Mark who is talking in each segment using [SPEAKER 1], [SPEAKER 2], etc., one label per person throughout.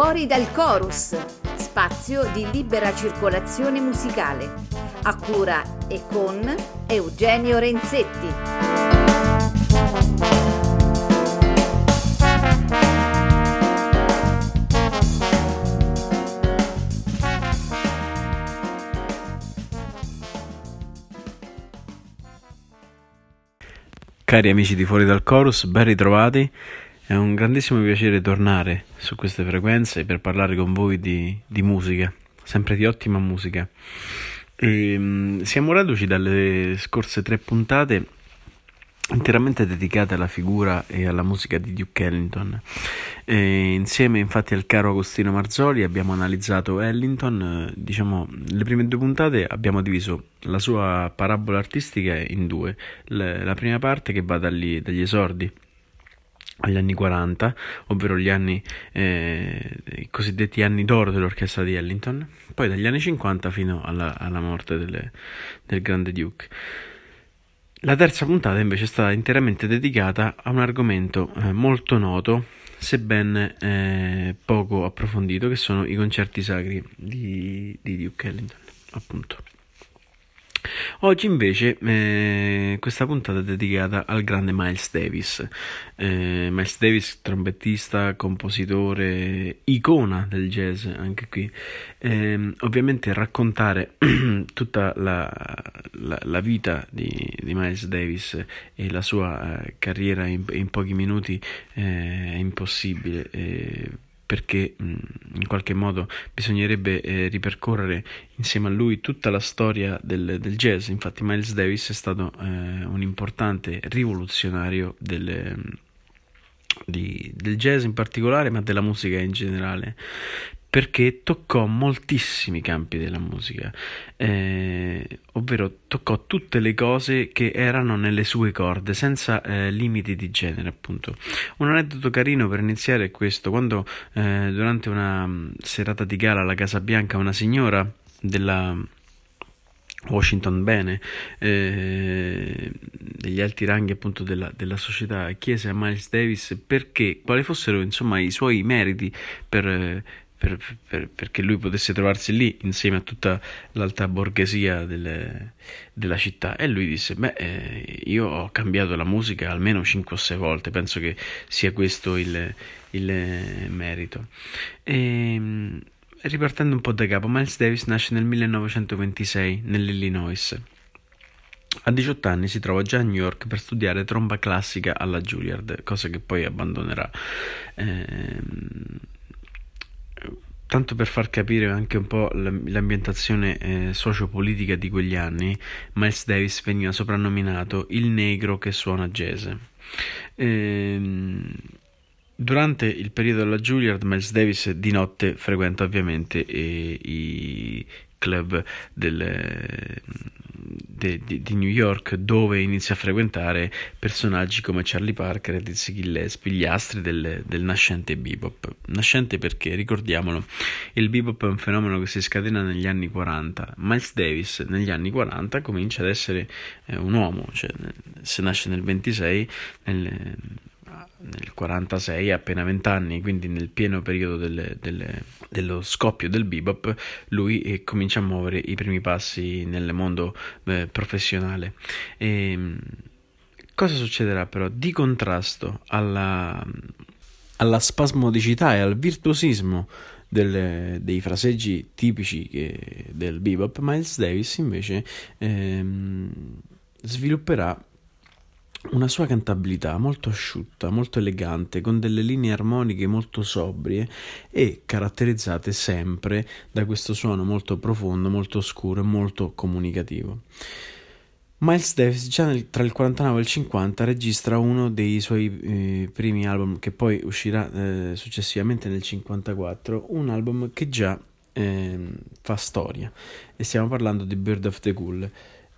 [SPEAKER 1] Fuori dal Chorus, spazio di libera circolazione musicale, a cura e con Eugenio Renzetti.
[SPEAKER 2] Cari amici di Fuori dal Chorus, ben ritrovati. È un grandissimo piacere tornare su queste frequenze per parlare con voi di, di musica, sempre di ottima musica. E, ehm, siamo reduci dalle scorse tre puntate interamente dedicate alla figura e alla musica di Duke Ellington. E insieme infatti al caro Agostino Marzoli abbiamo analizzato Ellington, diciamo le prime due puntate abbiamo diviso la sua parabola artistica in due, la prima parte che va dagli, dagli esordi agli anni 40, ovvero gli anni, eh, i cosiddetti anni d'oro dell'orchestra di Ellington, poi dagli anni 50 fino alla, alla morte delle, del grande Duke. La terza puntata invece è stata interamente dedicata a un argomento eh, molto noto, sebbene eh, poco approfondito, che sono i concerti sacri di, di Duke Ellington, appunto. Oggi invece eh, questa puntata è dedicata al grande Miles Davis. Eh, Miles Davis, trombettista, compositore, icona del jazz anche qui. Eh, ovviamente raccontare tutta la, la, la vita di, di, Miles Davis e la sua eh, carriera in, in, pochi minuti eh, è impossibile eh, perché in qualche modo bisognerebbe eh, ripercorrere insieme a lui tutta la storia del, del jazz. Infatti, Miles Davis è stato eh, un importante rivoluzionario del, di, del jazz in particolare, ma della musica in generale, perché toccò moltissimi campi della musica, eh, ovvero toccò tutte le cose che erano nelle sue corde, senza eh, limiti di genere, appunto. Un aneddoto carino per iniziare è questo: quando eh, durante una mm, serata di gala alla Casa Bianca una signora della Washington Bene, eh, degli alti ranghi appunto della, della, società, chiese a Miles Davis perché, quali fossero insomma i suoi meriti per per, per, perché lui potesse trovarsi lì insieme a tutta l'alta borghesia delle, della città. E lui disse: Beh, eh, io ho cambiato la musica almeno 5 o 6 volte, penso che sia questo il, il merito. E, ripartendo un po' da capo, Miles Davis nasce nel 1926 nell'Illinois. A 18 anni si trova già a New York per studiare tromba classica alla Juilliard, cosa che poi abbandonerà. Ehm, tanto per far capire anche un po' l'ambientazione eh, sociopolitica di quegli anni, Miles Davis veniva soprannominato il negro che suona jazz. Ehm, durante il periodo della Juilliard, Miles Davis di notte frequenta ovviamente eh, i club del, de, de, di New York dove inizia a frequentare personaggi come Charlie Parker e Dizzy Gillespie, gli astri del, del, nascente bebop. Nascente perché, ricordiamolo, il bebop è un fenomeno che si scatena negli anni 40. Miles Davis negli anni 40 comincia ad essere eh, un uomo, cioè se nasce nel 26, nel, nel 46 ha appena 20 anni, quindi nel pieno periodo delle, delle, dello scoppio del bebop, lui eh, comincia a muovere i primi passi nel mondo eh, professionale. E, ehm, cosa succederà però? Di contrasto alla, alla spasmodicità e al virtuosismo del, dei fraseggi tipici che, del bebop, Miles Davis invece ehm, svilupperà una sua cantabilità molto asciutta, molto elegante, con delle linee armoniche molto sobrie e caratterizzate sempre da questo suono molto profondo, molto scuro e molto comunicativo. Miles Davis già nel, tra il 49 e il 50 registra uno dei suoi eh, primi album che poi uscirà eh, successivamente nel 54, un album che già eh, fa storia e stiamo parlando di Bird of the Cool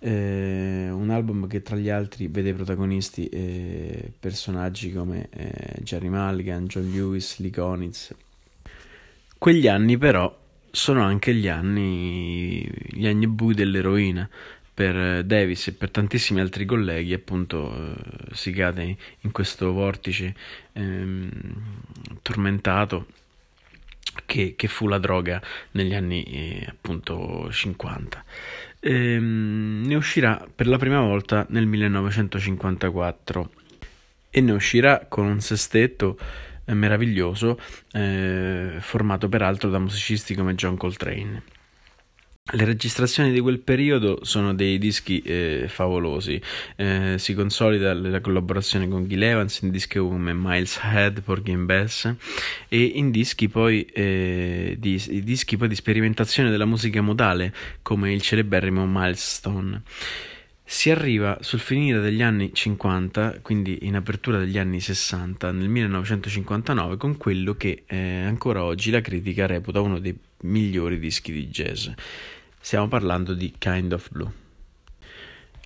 [SPEAKER 2] eh, un album che tra gli altri vede protagonisti eh, personaggi come eh, Jerry Mulligan, John Lewis, Lee Konitz. Quegli anni però sono anche gli anni, gli anni bui dell'eroina per Davis e per tantissimi altri colleghi appunto eh, si cade in questo vortice ehm, tormentato che, che, fu la droga negli anni eh, appunto 50. Ehm, ne uscirà per la prima volta nel 1954 e ne uscirà con un sestetto eh, meraviglioso eh, formato peraltro da musicisti come John Coltrane. Le registrazioni di quel periodo sono dei dischi eh, favolosi, eh, si consolida la collaborazione con Gil Evans in dischi come Miles Head, Porgy Bess e in dischi poi, eh, di, dischi poi di sperimentazione della musica modale come il celeberrimo Milestone. Si arriva sul finire degli anni 50, quindi in apertura degli anni 60, nel 1959, con quello che eh, ancora oggi la critica reputa uno dei migliori dischi di jazz. Stiamo parlando di Kind of Blue.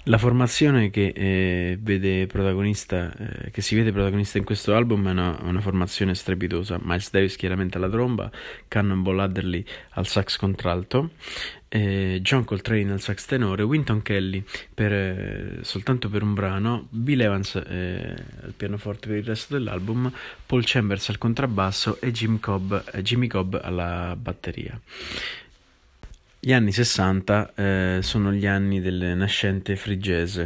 [SPEAKER 2] La formazione che, eh, vede eh, che si vede protagonista in questo album è una, una, formazione strepitosa. Miles Davis chiaramente alla tromba, Cannonball Adderley al sax contralto, eh, John Coltrane al sax tenore, Winton Kelly per, eh, soltanto per un brano, Bill Evans eh, al pianoforte per il resto dell'album, Paul Chambers al contrabbasso e Jim Cobb, eh, Jimmy Cobb alla batteria. Gli anni 60 eh, sono gli anni del nascente free jazz,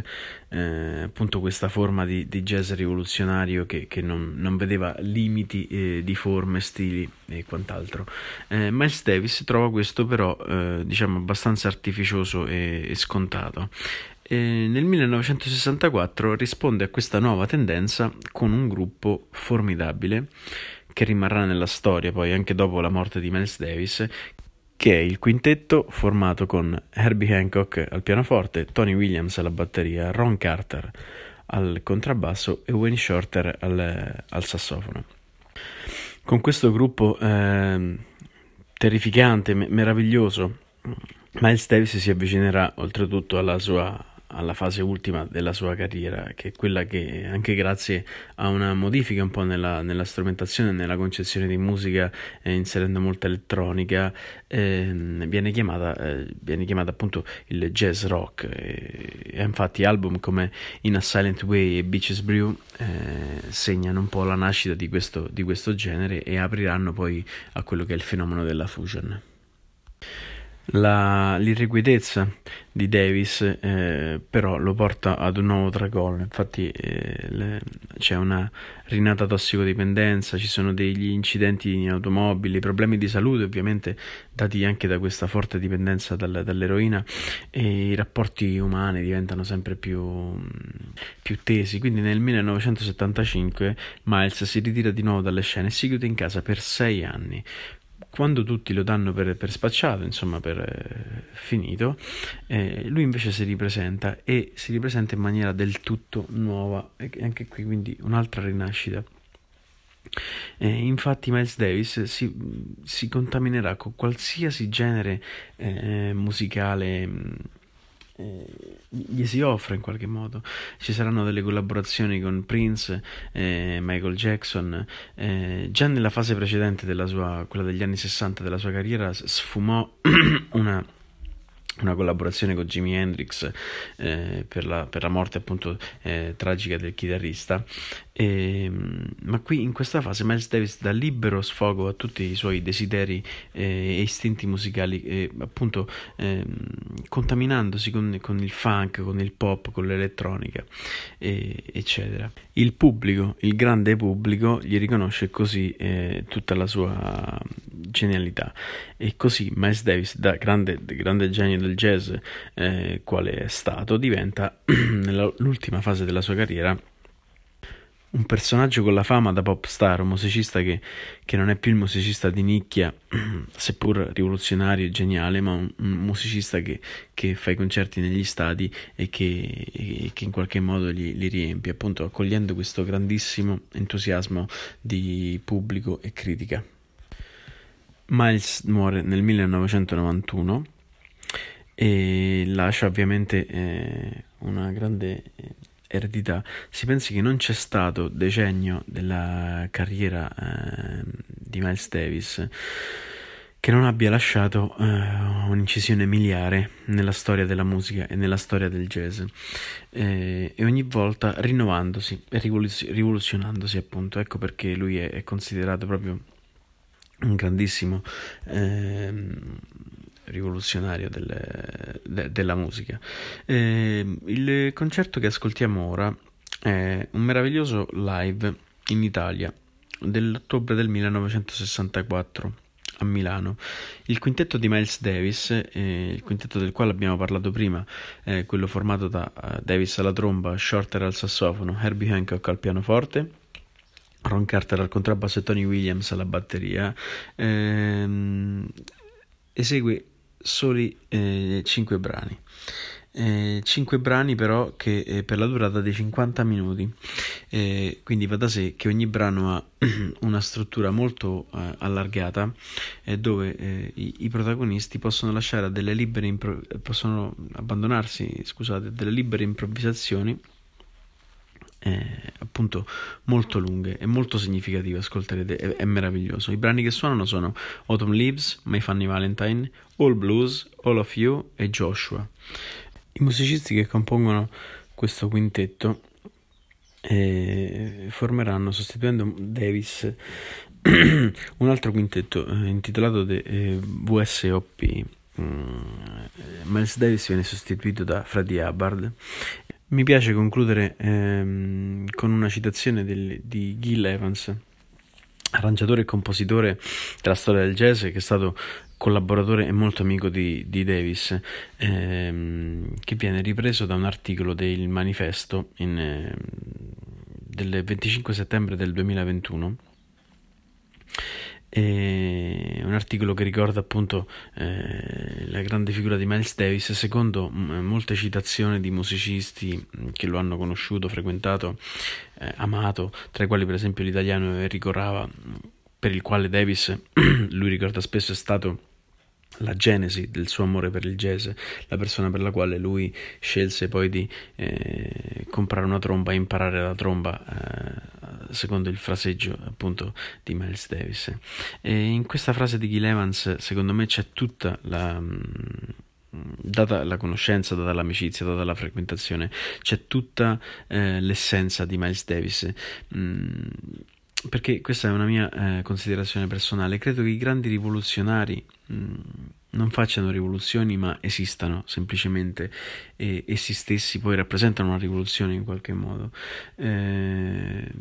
[SPEAKER 2] eh, appunto questa forma di, di jazz rivoluzionario che, che non, non, vedeva limiti eh, di forme, stili e quant'altro. Eh, Miles Davis trova questo però eh, diciamo abbastanza artificioso e, e scontato. nel 1964 risponde a questa nuova tendenza con un gruppo formidabile che rimarrà nella storia poi anche dopo la morte di Miles Davis, che è il quintetto formato con Herbie Hancock al pianoforte, Tony Williams alla batteria, Ron Carter al contrabbasso e Wayne Shorter al, al sassofono. Con questo gruppo eh, terrificante, meraviglioso, Miles Davis si avvicinerà oltretutto alla sua alla fase ultima della sua carriera, che è quella che anche grazie a una modifica un po' nella, nella strumentazione, nella concezione di musica, eh, inserendo molta elettronica, eh, viene, chiamata, eh, viene chiamata appunto il jazz rock. E, infatti album come In a Silent Way e Beaches Brew eh, segnano un po' la nascita di questo, di questo genere e apriranno poi a quello che è il fenomeno della fusion. La, l'irrequietezza di Davis eh, però lo porta ad un nuovo tracollo, infatti eh, le, c'è una rinata tossicodipendenza, ci sono degli incidenti in automobili, problemi di salute ovviamente dati anche da questa forte dipendenza dal, dall'eroina e i rapporti umani diventano sempre più, più tesi, quindi nel 1975 Miles si ritira di nuovo dalle scene e si chiude in casa per sei anni quando tutti lo danno per, per spacciato, insomma per eh, finito, eh, lui invece si ripresenta e si ripresenta in maniera del tutto nuova, e anche qui quindi un'altra rinascita. Eh, infatti Miles Davis si, si, contaminerà con qualsiasi genere eh, musicale gli si offre in qualche modo. Ci saranno delle collaborazioni con Prince, eh, Michael Jackson. Eh, già nella fase precedente della sua, quella degli anni 60 della sua carriera, sfumò una una collaborazione con Jimi Hendrix eh, per, la, per, la, morte appunto eh, tragica del chitarrista e, ehm, ma qui in questa fase Miles Davis dà libero sfogo a tutti i suoi desideri eh, e istinti musicali e appunto ehm, contaminandosi con, con, il funk, con il pop, con l'elettronica eccetera. Il pubblico, il grande pubblico gli riconosce così eh, tutta la sua genialità. E così Miles Davis da grande, grande genio del jazz eh, quale è stato diventa nell'ultima fase della sua carriera un personaggio con la fama da pop star, un musicista che, che, non è più il musicista di nicchia, seppur rivoluzionario e geniale, ma un, un musicista che, che, fa i concerti negli stadi e che, e che in qualche modo li, li, riempie, appunto accogliendo questo grandissimo entusiasmo di pubblico e critica. Miles muore nel 1991 e lascia ovviamente eh, una grande eredità. Si pensi che non c'è stato decennio della carriera eh, di Miles Davis che non abbia lasciato uh, un'incisione miliare nella storia della musica e nella storia del jazz eh, e ogni volta rinnovandosi e rivoluzionandosi appunto ecco perché lui è, è considerato proprio un grandissimo eh, rivoluzionario del, de, della musica. Eh, il concerto che ascoltiamo ora è un meraviglioso live in Italia dell'ottobre del 1964 a Milano. Il quintetto di Miles Davis, eh, il quintetto del quale abbiamo parlato prima, eh, quello formato da uh, Davis alla tromba, Shorter al sassofono, Herbie Hancock al pianoforte, Ron Carter al contrabbasso e Tony Williams alla batteria, ehm, esegue soli eh, 5 brani. Eh, 5 brani però che eh, per la durata di 50 minuti eh, quindi va da sé che ogni brano ha una struttura molto eh, allargata eh, dove eh, i, i, protagonisti possono lasciare delle libere impro- possono abbandonarsi scusate delle libere improvvisazioni eh, appunto molto lunghe e molto significative ascolterete è, è, meraviglioso i brani che suonano sono Autumn Leaves, My Funny Valentine All Blues, All of You e Joshua. I musicisti che compongono questo quintetto eh, formeranno sostituendo Davis un altro quintetto eh, intitolato The, eh, VSOP mm, Miles Davis viene sostituito da Freddie Hubbard. Mi piace concludere ehm, con una citazione del, di Gil Evans, arrangiatore e compositore della storia del jazz, che è stato collaboratore e molto amico di, di Davis, ehm, che viene ripreso da un articolo del manifesto in, eh, del 25 settembre del 2021 e un articolo che ricorda appunto eh, la grande figura di Miles Davis secondo m- mm, molte citazioni di musicisti mm, che lo hanno conosciuto, frequentato, eh, amato, tra i quali per esempio l'italiano Enrico Rava mm, per il quale Davis lui ricorda spesso è stato la genesi del suo amore per il jazz, la persona per la quale lui scelse poi di eh, comprare una tromba e imparare la tromba eh, secondo il fraseggio appunto di Miles Davis. E in questa frase di Gil Evans secondo me c'è tutta la... Mm, data la conoscenza, data l'amicizia, data la frequentazione, c'è tutta eh, l'essenza di Miles Davis. Mm, perché questa è una mia eh, considerazione personale, credo che i grandi rivoluzionari mh, mm, non facciano rivoluzioni ma esistano semplicemente e essi stessi poi rappresentano una rivoluzione in qualche modo. Eh,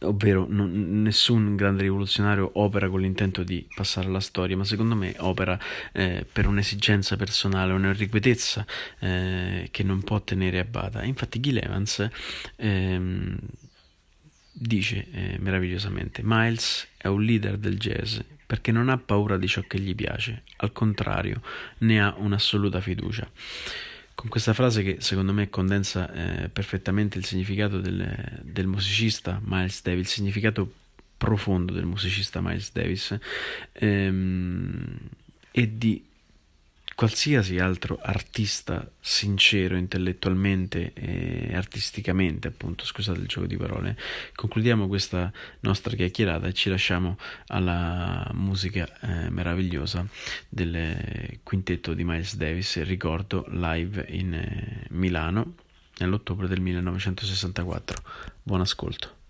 [SPEAKER 2] ovvero non, nessun grande rivoluzionario opera con l'intento di passare alla storia, ma secondo me opera eh, per un'esigenza personale, un'irrequietezza eh, che non può tenere a bada. Infatti Gil Evans ehm, dice eh, meravigliosamente Miles è un leader del jazz perché non ha paura di ciò che gli piace, al contrario, ne ha un'assoluta fiducia. Con questa frase che secondo me condensa eh, perfettamente il significato del, del musicista Miles Davis, il significato profondo del musicista Miles Davis ehm, e di qualsiasi altro artista sincero intellettualmente e artisticamente, appunto, scusate il gioco di parole, concludiamo questa nostra chiacchierata e ci lasciamo alla musica eh, meravigliosa del quintetto di Miles Davis, ricordo live in eh, Milano nell'ottobre del 1964. Buon ascolto.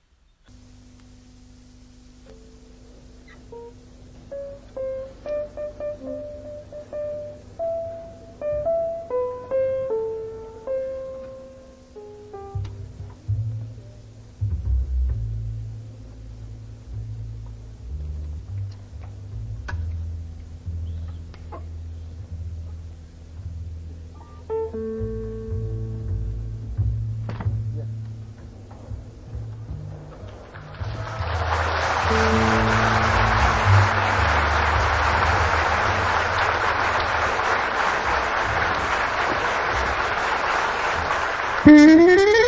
[SPEAKER 3] Mm-hmm.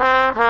[SPEAKER 3] Uh-huh.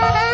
[SPEAKER 3] Bye.